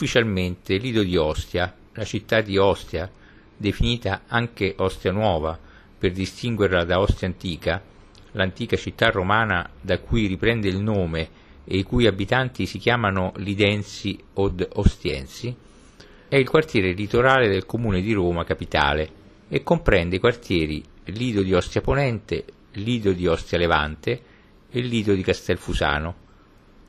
ufficialmente Lido di Ostia, la città di Ostia, definita anche Ostia Nuova per distinguerla da Ostia Antica, l'antica città romana da cui riprende il nome e i cui abitanti si chiamano Lidensi od Ostiensi, è il quartiere litorale del comune di Roma capitale e comprende i quartieri Lido di Ostia Ponente, Lido di Ostia Levante e Lido di Castelfusano,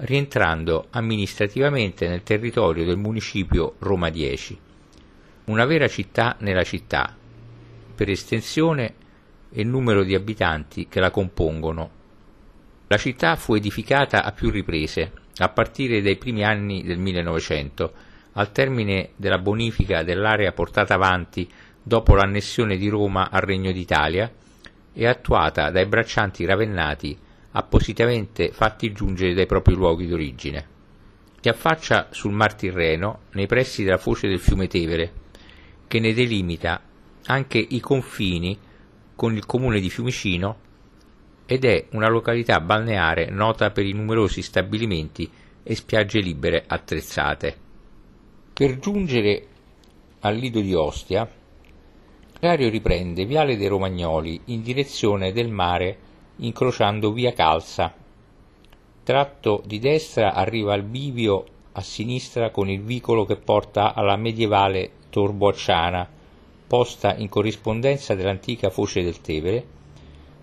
rientrando amministrativamente nel territorio del municipio Roma 10. Una vera città nella città, per estensione e numero di abitanti che la compongono. La città fu edificata a più riprese, a partire dai primi anni del 1900, al termine della bonifica dell'area portata avanti dopo l'annessione di Roma al Regno d'Italia e attuata dai braccianti ravennati appositamente fatti giungere dai propri luoghi d'origine. Si affaccia sul Mar Tirreno, nei pressi della foce del fiume Tevere, che ne delimita anche i confini con il comune di Fiumicino ed è una località balneare nota per i numerosi stabilimenti e spiagge libere attrezzate. Per giungere al Lido di Ostia, l'aereo riprende Viale dei Romagnoli in direzione del mare incrociando via Calza. Tratto di destra arriva al bivio a sinistra con il vicolo che porta alla medievale Torbo Acciana, posta in corrispondenza dell'antica foce del Tevere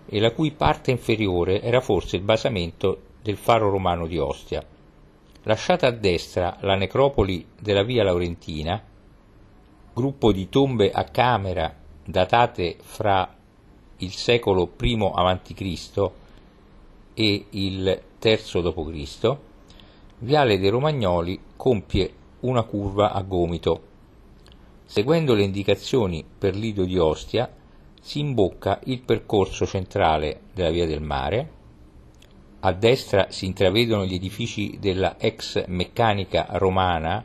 e la cui parte inferiore era forse il basamento del faro romano di Ostia. Lasciata a destra la necropoli della via Laurentina, gruppo di tombe a camera datate fra il secolo I a.C. e il III d.C., Viale dei Romagnoli compie una curva a gomito Seguendo le indicazioni per Lido di Ostia si imbocca il percorso centrale della Via del Mare, a destra si intravedono gli edifici della ex meccanica romana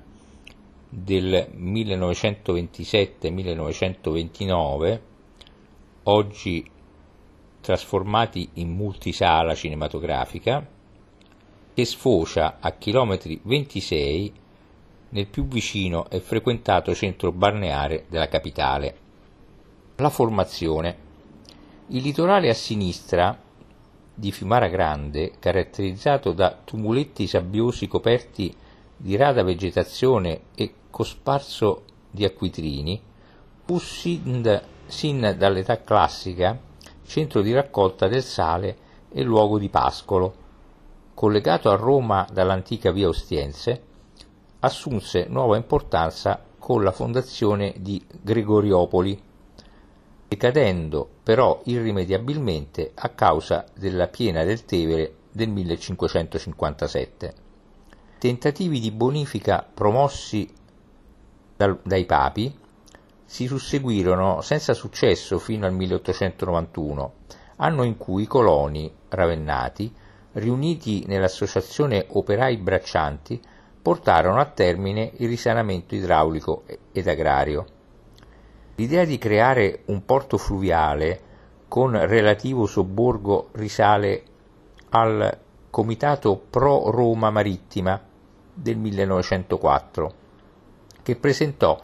del 1927-1929, oggi trasformati in multisala cinematografica, che sfocia a chilometri 26 nel più vicino e frequentato centro balneare della capitale. La formazione. Il litorale a sinistra di Fiumara Grande, caratterizzato da tumuletti sabbiosi coperti di rada vegetazione e cosparso di acquitrini, fu sin, dall'età classica centro di raccolta del sale e luogo di pascolo. Collegato a Roma dall'antica via Ostiense, assunse nuova importanza con la fondazione di Gregoriopoli, decadendo però irrimediabilmente a causa della piena del Tevere del 1557. Tentativi di bonifica promossi dal, dai papi si susseguirono senza successo fino al 1891, anno in cui i coloni ravennati, riuniti nell'associazione Operai Braccianti, portarono a termine il risanamento idraulico ed agrario. L'idea di creare un porto fluviale con relativo sobborgo risale al Comitato Pro Roma Marittima del 1904, che presentò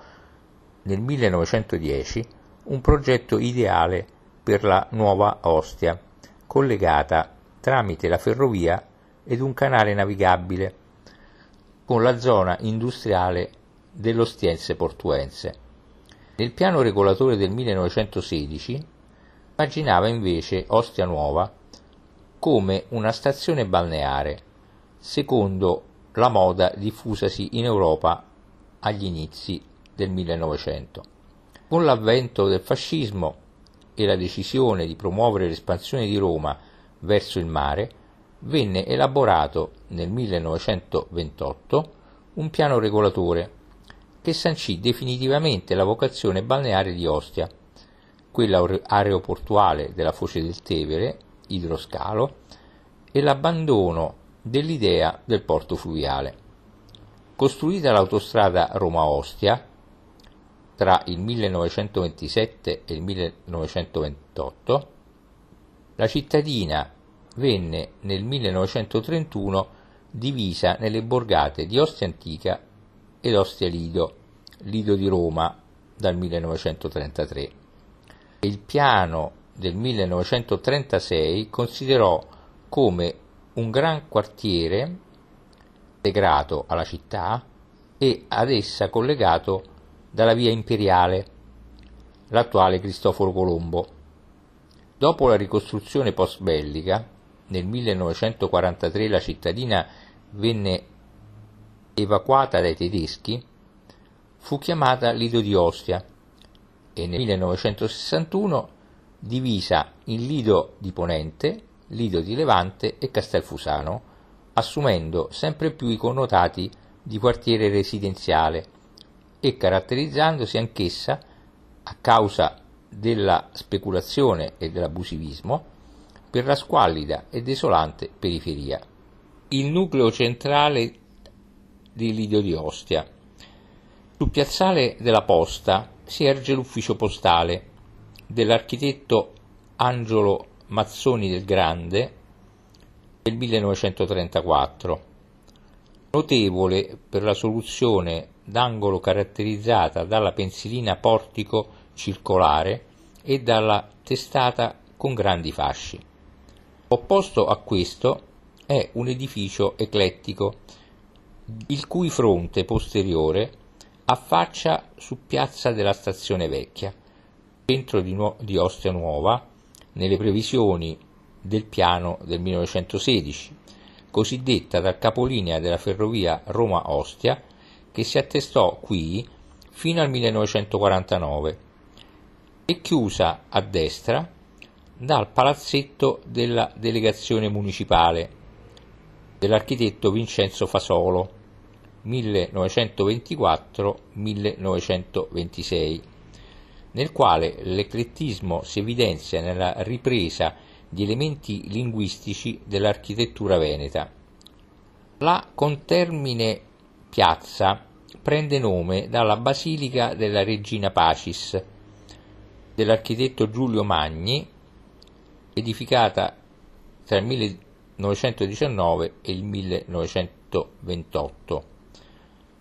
nel 1910 un progetto ideale per la nuova Ostia, collegata tramite la ferrovia ed un canale navigabile con la zona industriale dell'Ostiense portuense. Nel piano regolatore del 1916 immaginava invece Ostia Nuova come una stazione balneare, secondo la moda diffusasi in Europa agli inizi del 1900. Con l'avvento del fascismo e la decisione di promuovere l'espansione di Roma verso il mare, venne elaborato nel 1928 un piano regolatore che sancì definitivamente la vocazione balneare di Ostia, quella aeroportuale della foce del Tevere, idroscalo, e l'abbandono dell'idea del porto fluviale. Costruita l'autostrada Roma-Ostia tra il 1927 e il 1928, la cittadina venne nel 1931 divisa nelle borgate di Ostia Antica ed Ostia Lido, Lido di Roma dal 1933. Il piano del 1936 considerò come un gran quartiere integrato alla città e ad essa collegato dalla via imperiale, l'attuale Cristoforo Colombo. Dopo la ricostruzione post-bellica, nel 1943 la cittadina venne evacuata dai tedeschi, fu chiamata Lido di Ostia e nel 1961 divisa in Lido di Ponente, Lido di Levante e Castelfusano, assumendo sempre più i connotati di quartiere residenziale e caratterizzandosi anch'essa, a causa della speculazione e dell'abusivismo, per la squallida e desolante periferia. Il nucleo centrale di Lido di Ostia. Sul piazzale della Posta si erge l'ufficio postale dell'architetto Angelo Mazzoni del Grande del 1934, notevole per la soluzione d'angolo caratterizzata dalla pensilina portico circolare e dalla testata con grandi fasci. Opposto a questo è un edificio eclettico, il cui fronte posteriore affaccia su piazza della Stazione Vecchia, centro di, nu- di Ostia Nuova, nelle previsioni del piano del 1916, cosiddetta dal capolinea della ferrovia Roma-Ostia, che si attestò qui fino al 1949 e chiusa a destra dal palazzetto della delegazione municipale dell'architetto Vincenzo Fasolo 1924-1926, nel quale l'eclettismo si evidenzia nella ripresa di elementi linguistici dell'architettura veneta. La contermine piazza prende nome dalla Basilica della Regina Pacis dell'architetto Giulio Magni, edificata tra il 1919 e il 1928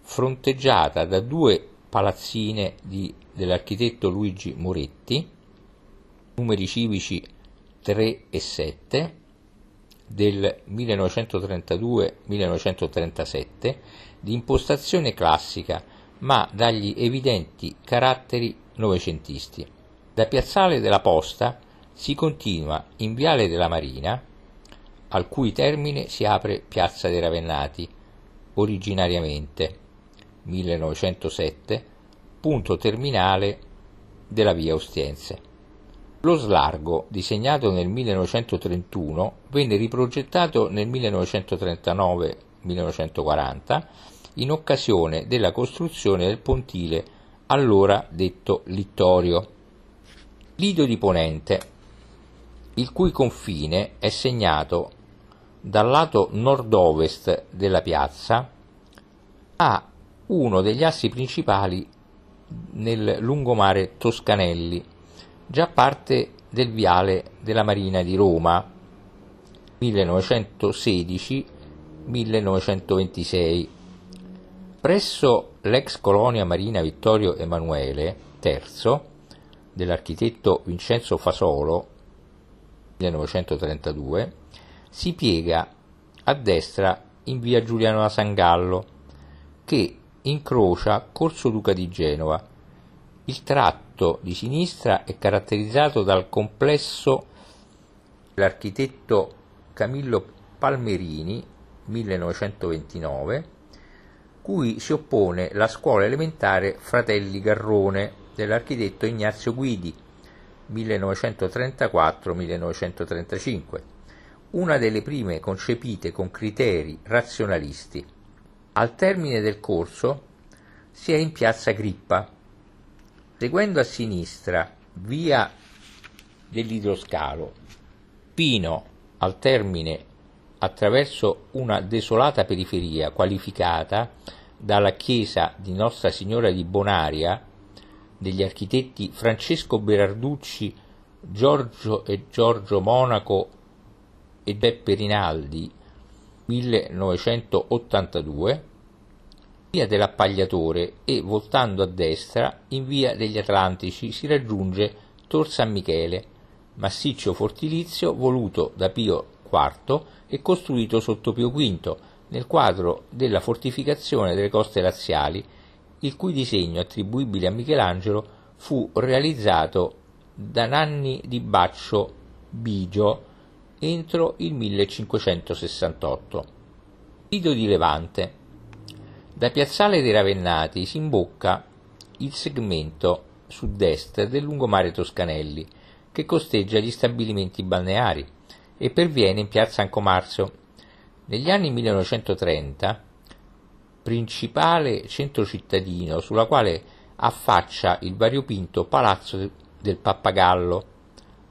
fronteggiata da due palazzine di, dell'architetto Luigi Moretti, numeri civici 3 e 7 del 1932-1937, di impostazione classica ma dagli evidenti caratteri novecentisti. Da Piazzale della Posta si continua in Viale della Marina, al cui termine si apre Piazza dei Ravennati, originariamente 1907, punto terminale della via Ostiense. Lo slargo, disegnato nel 1931, venne riprogettato nel 1939-1940 in occasione della costruzione del pontile allora detto Littorio. Lido di Ponente, il cui confine è segnato dal lato nord-ovest della piazza, ha uno degli assi principali nel lungomare Toscanelli, già parte del viale della Marina di Roma 1916-1926. Presso l'ex colonia marina Vittorio Emanuele III dell'architetto Vincenzo Fasolo 1932 si piega a destra in via Giuliano da Sangallo che incrocia Corso Duca di Genova. Il tratto di sinistra è caratterizzato dal complesso dell'architetto Camillo Palmerini 1929, cui si oppone la scuola elementare Fratelli Garrone dell'architetto Ignazio Guidi 1934-1935, una delle prime concepite con criteri razionalisti al termine del corso si è in piazza Grippa. Seguendo a sinistra via dell'idroscalo fino al termine attraverso una desolata periferia qualificata dalla chiesa di Nostra Signora di Bonaria degli architetti Francesco Berarducci, Giorgio e Giorgio Monaco e Beppe Rinaldi 1982 via dell'Appagliatore e, voltando a destra, in via degli Atlantici si raggiunge Tor San Michele, massiccio fortilizio voluto da Pio IV e costruito sotto Pio V nel quadro della fortificazione delle coste laziali, il cui disegno attribuibile a Michelangelo fu realizzato da Nanni di Baccio Bigio entro il 1568. Lido di Levante. Da Piazzale dei Ravennati si imbocca il segmento sud-est del lungomare Toscanelli, che costeggia gli stabilimenti balneari, e perviene in piazza Ancomarzo. Negli anni 1930, principale centro cittadino sulla quale affaccia il variopinto Palazzo del Pappagallo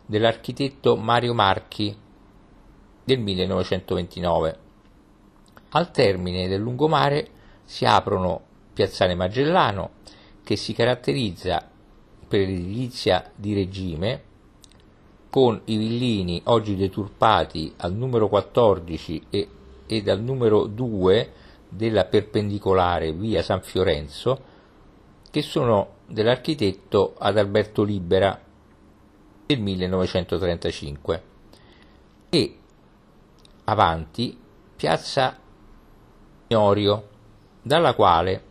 dell'architetto Mario Marchi del 1929. Al termine del lungomare si aprono Piazzale Magellano, che si caratterizza per l'edilizia di regime, con i villini oggi deturpati al numero 14 e, e al numero 2 della perpendicolare via San Fiorenzo, che sono dell'architetto Adalberto Libera del 1935 e avanti piazza Iorio, dalla quale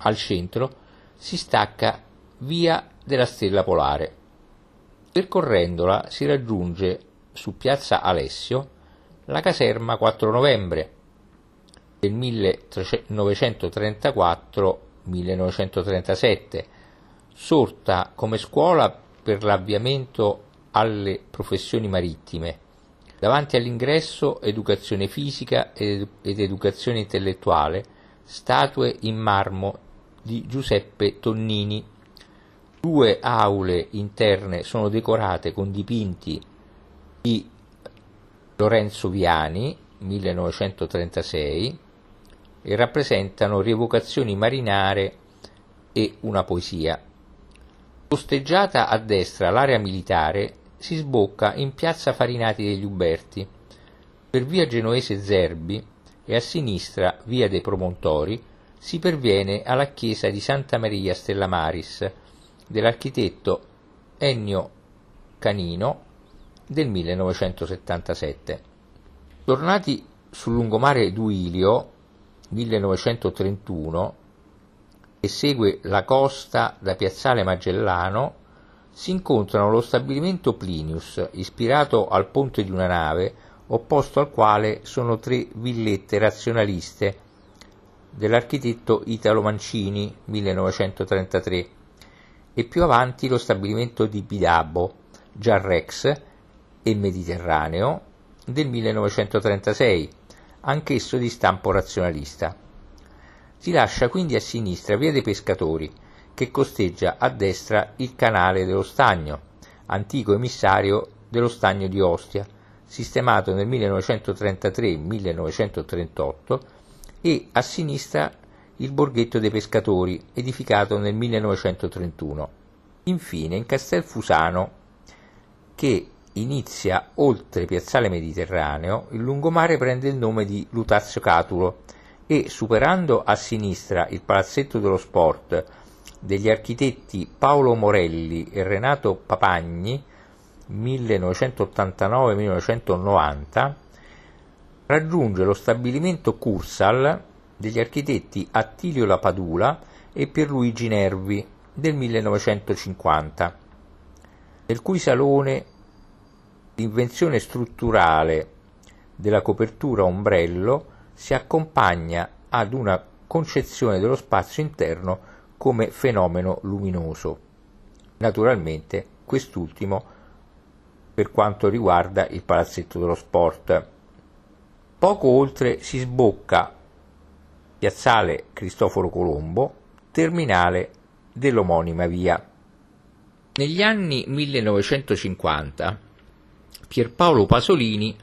al centro si stacca via della Stella Polare. Percorrendola si raggiunge su piazza Alessio la caserma 4 novembre del 1934-1937, sorta come scuola per l'avviamento alle professioni marittime. Davanti all'ingresso educazione fisica ed educazione intellettuale, statue in marmo di Giuseppe Tonnini. Due aule interne sono decorate con dipinti di Lorenzo Viani, 1936, e rappresentano rievocazioni marinare e una poesia. Posteggiata a destra l'area militare si sbocca in piazza Farinati degli Uberti, per via Genoese Zerbi e a sinistra via dei Promontori si perviene alla chiesa di Santa Maria Stella Maris dell'architetto Ennio Canino del 1977. Tornati sul lungomare Duilio 1931 e segue la costa da Piazzale Magellano, si incontrano lo stabilimento Plinius, ispirato al ponte di una nave, opposto al quale sono tre villette razionaliste dell'architetto Italo Mancini 1933 e più avanti lo stabilimento di Bidabo, già Rex e Mediterraneo del 1936, anch'esso di stampo razionalista. Si lascia quindi a sinistra via dei Pescatori, che costeggia a destra il canale dello Stagno, antico emissario dello Stagno di Ostia, sistemato nel 1933-1938, e a sinistra il Borghetto dei Pescatori, edificato nel 1931. Infine in Castelfusano, che inizia oltre Piazzale Mediterraneo, il lungomare prende il nome di Lutazio Catulo e, superando a sinistra il Palazzetto dello Sport degli architetti Paolo Morelli e Renato Papagni, 1989-1990, raggiunge lo stabilimento Cursal degli architetti Attilio Lapadula e Pierluigi Nervi del 1950, nel cui salone l'invenzione strutturale della copertura ombrello si accompagna ad una concezione dello spazio interno come fenomeno luminoso. Naturalmente quest'ultimo per quanto riguarda il palazzetto dello sport. Poco oltre si sbocca piazzale Cristoforo Colombo, terminale dell'omonima via. Negli anni 1950 Pierpaolo Pasolini,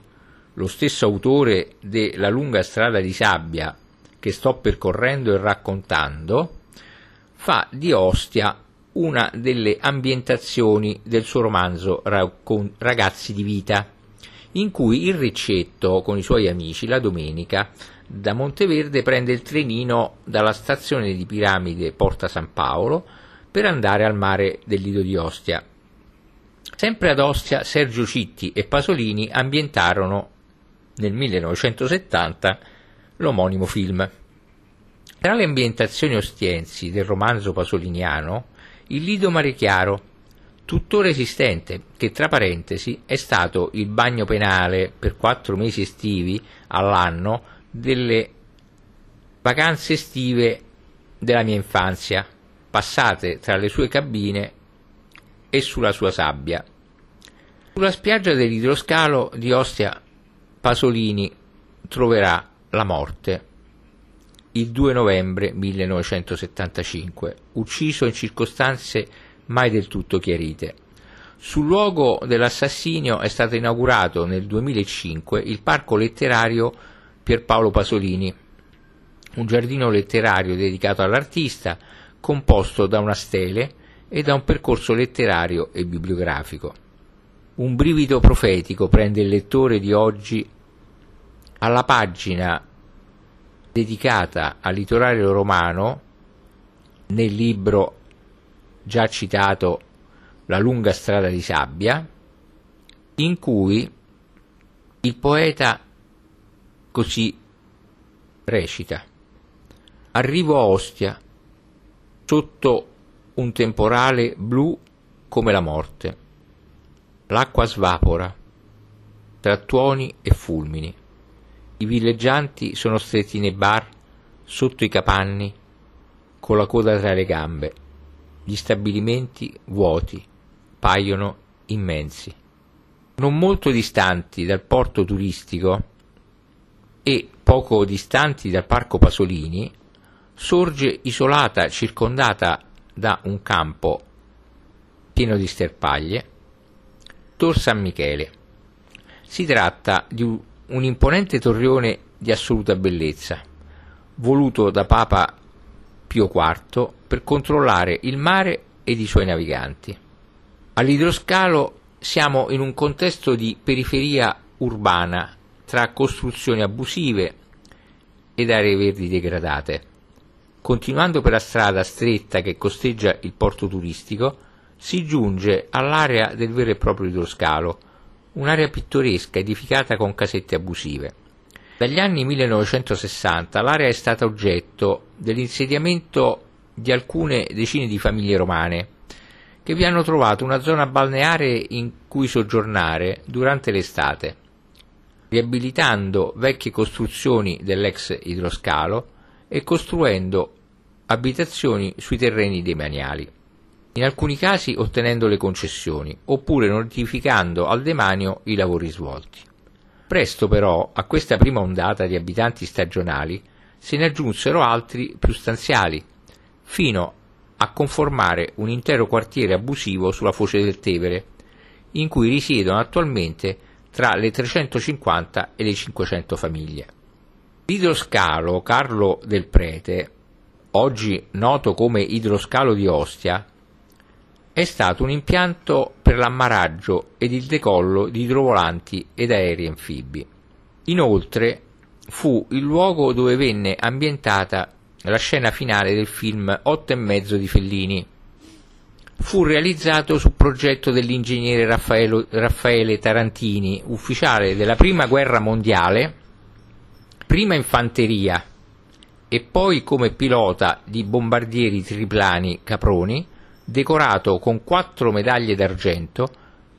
lo stesso autore de La lunga strada di sabbia che sto percorrendo e raccontando, fa di Ostia una delle ambientazioni del suo romanzo Ragazzi di vita, in cui il Riccetto con i suoi amici la domenica da Monteverde prende il trenino dalla stazione di Piramide Porta San Paolo per andare al mare del Lido di Ostia. Sempre ad Ostia Sergio Citti e Pasolini ambientarono nel 1970 l'omonimo film. Tra le ambientazioni ostiensi del romanzo pasoliniano, il Lido Mare Chiaro, tuttora esistente, che tra parentesi è stato il bagno penale per quattro mesi estivi all'anno delle vacanze estive della mia infanzia, passate tra le sue cabine e sulla sua sabbia. Sulla spiaggia dell'idroscalo di Ostia Pasolini troverà la morte il 2 novembre 1975, ucciso in circostanze mai del tutto chiarite. Sul luogo dell'assassinio è stato inaugurato nel 2005 il parco letterario Pierpaolo Pasolini, un giardino letterario dedicato all'artista, composto da una stele e da un percorso letterario e bibliografico. Un brivido profetico prende il lettore di oggi alla pagina dedicata al litorale romano nel libro già citato La lunga strada di sabbia, in cui il poeta così recita. Arrivo a Ostia, sotto un temporale blu come la morte. L'acqua svapora, tra tuoni e fulmini. I villeggianti sono stretti nei bar, sotto i capanni, con la coda tra le gambe. Gli stabilimenti vuoti, paiono immensi. Non molto distanti dal porto turistico e poco distanti dal parco Pasolini, sorge isolata, circondata da un campo pieno di sterpaglie, Tor San Michele. Si tratta di un un imponente torrione di assoluta bellezza, voluto da Papa Pio IV per controllare il mare ed i suoi naviganti. All'idroscalo siamo in un contesto di periferia urbana tra costruzioni abusive ed aree verdi degradate. Continuando per la strada stretta che costeggia il porto turistico, si giunge all'area del vero e proprio idroscalo, un'area pittoresca edificata con casette abusive. Dagli anni 1960 l'area è stata oggetto dell'insediamento di alcune decine di famiglie romane che vi hanno trovato una zona balneare in cui soggiornare durante l'estate, riabilitando vecchie costruzioni dell'ex idroscalo e costruendo abitazioni sui terreni demaniali in alcuni casi ottenendo le concessioni, oppure notificando al demanio i lavori svolti. Presto però a questa prima ondata di abitanti stagionali se ne aggiunsero altri più stanziali, fino a conformare un intero quartiere abusivo sulla foce del Tevere, in cui risiedono attualmente tra le 350 e le 500 famiglie. L'idroscalo Carlo del Prete, oggi noto come idroscalo di Ostia, è stato un impianto per l'ammaraggio ed il decollo di idrovolanti ed aerei anfibi. Inoltre fu il luogo dove venne ambientata la scena finale del film Otto e mezzo di Fellini. Fu realizzato su progetto dell'ingegnere Raffaello, Raffaele Tarantini, ufficiale della Prima Guerra Mondiale, prima in fanteria e poi come pilota di bombardieri triplani Caproni, decorato con quattro medaglie d'argento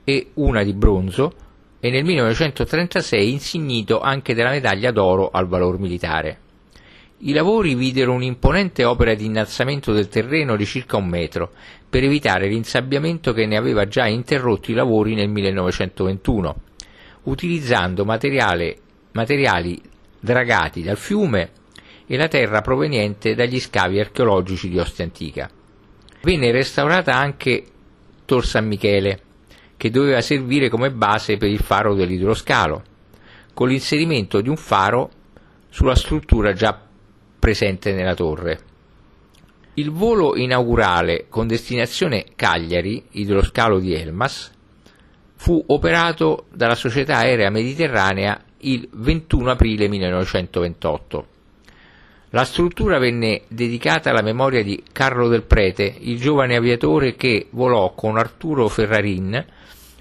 e una di bronzo e nel 1936 insignito anche della medaglia d'oro al valor militare. I lavori videro un'imponente opera di innalzamento del terreno di circa un metro per evitare l'insabbiamento che ne aveva già interrotto i lavori nel 1921, utilizzando materiali dragati dal fiume e la terra proveniente dagli scavi archeologici di Ostia Antica. Venne restaurata anche Tor San Michele, che doveva servire come base per il faro dell'idroscalo, con l'inserimento di un faro sulla struttura già presente nella torre. Il volo inaugurale con destinazione Cagliari, idroscalo di Elmas, fu operato dalla società aerea mediterranea il 21 aprile 1928. La struttura venne dedicata alla memoria di Carlo del Prete, il giovane aviatore che volò con Arturo Ferrarin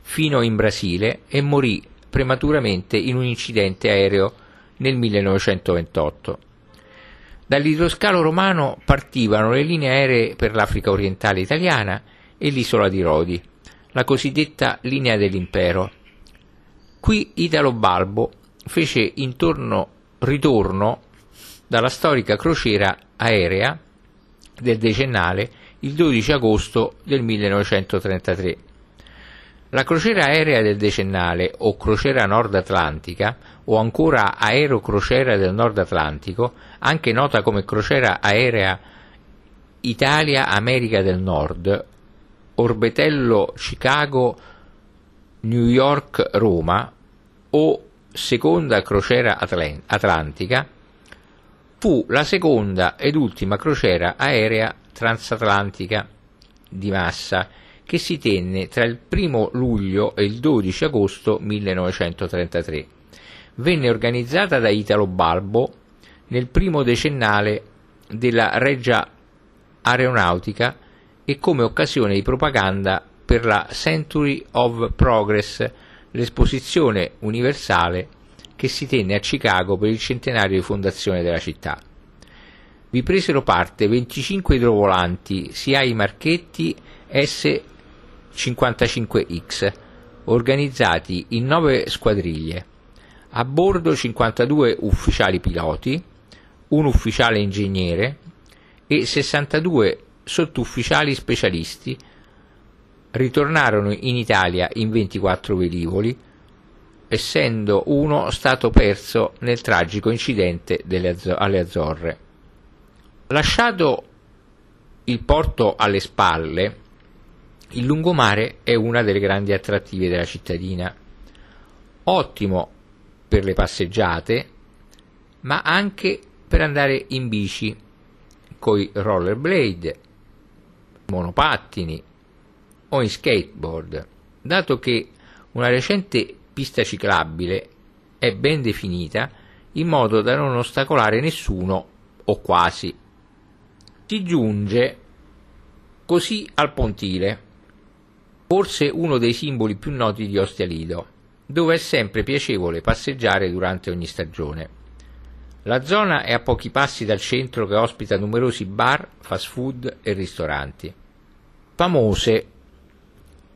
fino in Brasile e morì prematuramente in un incidente aereo nel 1928. Dall'idroscalo romano partivano le linee aeree per l'Africa orientale italiana e l'isola di Rodi, la cosiddetta linea dell'impero. Qui Italo Balbo fece intorno ritorno dalla storica crociera aerea del decennale il 12 agosto del 1933. La crociera aerea del decennale o crociera nord atlantica o ancora aerocrociera del nord atlantico, anche nota come crociera aerea Italia America del Nord, Orbetello Chicago New York Roma o seconda crociera atlantica fu la seconda ed ultima crociera aerea transatlantica di massa che si tenne tra il 1 luglio e il 12 agosto 1933. Venne organizzata da Italo Balbo nel primo decennale della Regia Aeronautica e come occasione di propaganda per la Century of Progress, l'esposizione universale che si tenne a Chicago per il centenario di fondazione della città. Vi presero parte 25 idrovolanti CIA Marchetti S-55X, organizzati in 9 squadriglie. A bordo 52 ufficiali piloti, un ufficiale ingegnere e 62 sottufficiali specialisti ritornarono in Italia in 24 velivoli, essendo uno stato perso nel tragico incidente Azzo- alle Azzorre. Lasciato il porto alle spalle, il lungomare è una delle grandi attrattive della cittadina, ottimo per le passeggiate, ma anche per andare in bici, coi rollerblade, monopattini o in skateboard, dato che una recente pista ciclabile è ben definita in modo da non ostacolare nessuno o quasi. Si giunge così al pontile, forse uno dei simboli più noti di Ostia Lido, dove è sempre piacevole passeggiare durante ogni stagione. La zona è a pochi passi dal centro che ospita numerosi bar, fast food e ristoranti. Famose,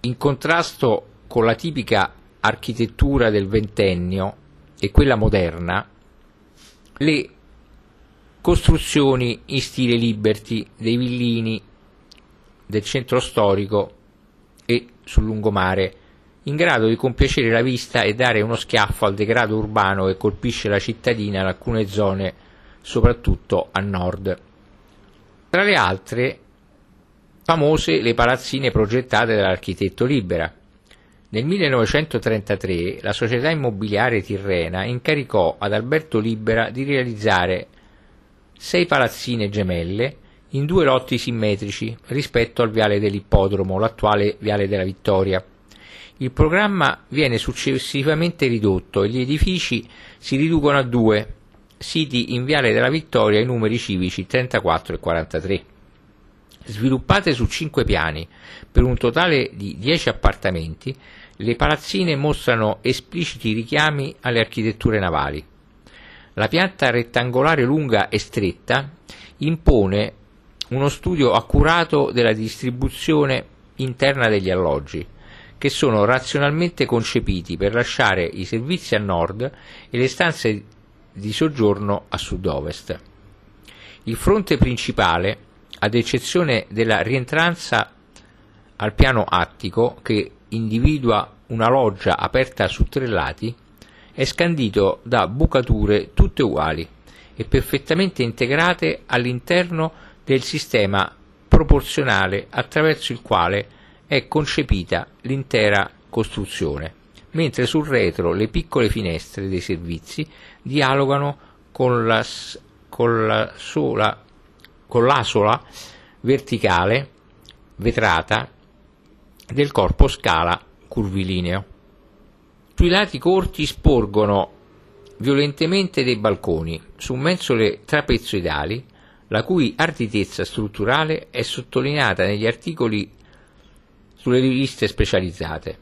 in contrasto con la tipica architettura del ventennio e quella moderna, le costruzioni in stile Liberty dei villini del centro storico e sul lungomare, in grado di compiacere la vista e dare uno schiaffo al degrado urbano che colpisce la cittadina in alcune zone, soprattutto a nord. Tra le altre, famose le palazzine progettate dall'architetto Libera, nel 1933 la società immobiliare Tirrena incaricò ad Alberto Libera di realizzare sei palazzine gemelle in due lotti simmetrici rispetto al viale dell'ippodromo, l'attuale viale della Vittoria. Il programma viene successivamente ridotto e gli edifici si riducono a due, siti in viale della Vittoria i numeri civici 34 e 43. Sviluppate su cinque piani per un totale di 10 appartamenti, le palazzine mostrano espliciti richiami alle architetture navali. La pianta rettangolare lunga e stretta impone uno studio accurato della distribuzione interna degli alloggi, che sono razionalmente concepiti per lasciare i servizi a nord e le stanze di soggiorno a sud-ovest. Il fronte principale, ad eccezione della rientranza al piano attico che individua una loggia aperta su tre lati, è scandito da bucature tutte uguali e perfettamente integrate all'interno del sistema proporzionale attraverso il quale è concepita l'intera costruzione, mentre sul retro le piccole finestre dei servizi dialogano con la, con la sola, con l'asola verticale vetrata del corpo scala curvilineo. Sui lati corti sporgono violentemente dei balconi su mensole trapezoidali, la cui arditezza strutturale è sottolineata negli articoli sulle riviste specializzate.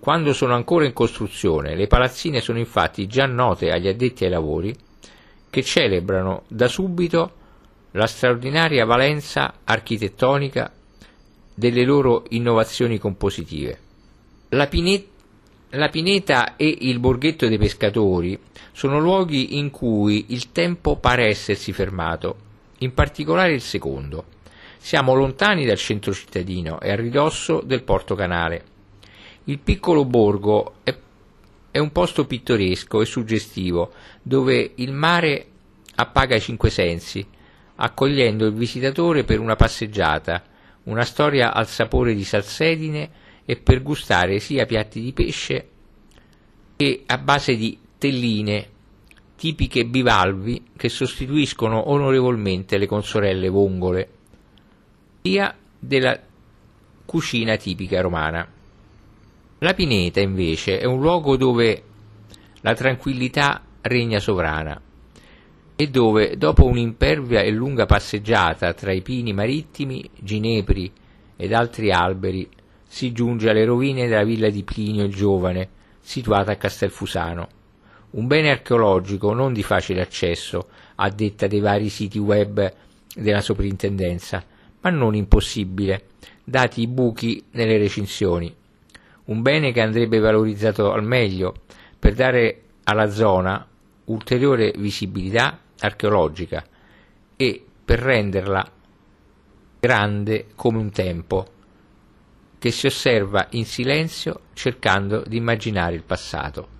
Quando sono ancora in costruzione, le palazzine sono infatti già note agli addetti ai lavori che celebrano da subito la straordinaria valenza architettonica delle loro innovazioni compositive. La pineta la pineta e il borghetto dei pescatori sono luoghi in cui il tempo pare essersi fermato, in particolare il secondo. Siamo lontani dal centro cittadino e a ridosso del porto canale. Il piccolo borgo è, è un posto pittoresco e suggestivo, dove il mare appaga i cinque sensi, accogliendo il visitatore per una passeggiata, una storia al sapore di salsedine e per gustare sia piatti di pesce che a base di telline, tipiche bivalvi che sostituiscono onorevolmente le consorelle vongole, sia della cucina tipica romana. La pineta invece è un luogo dove la tranquillità regna sovrana e dove, dopo un'impervia e lunga passeggiata tra i pini marittimi, ginepri ed altri alberi, si giunge alle rovine della villa di Plinio il Giovane, situata a Castelfusano. Un bene archeologico non di facile accesso, a detta dei vari siti web della soprintendenza, ma non impossibile, dati i buchi nelle recinzioni. Un bene che andrebbe valorizzato al meglio per dare alla zona ulteriore visibilità archeologica e per renderla grande come un tempo che si osserva in silenzio cercando di immaginare il passato.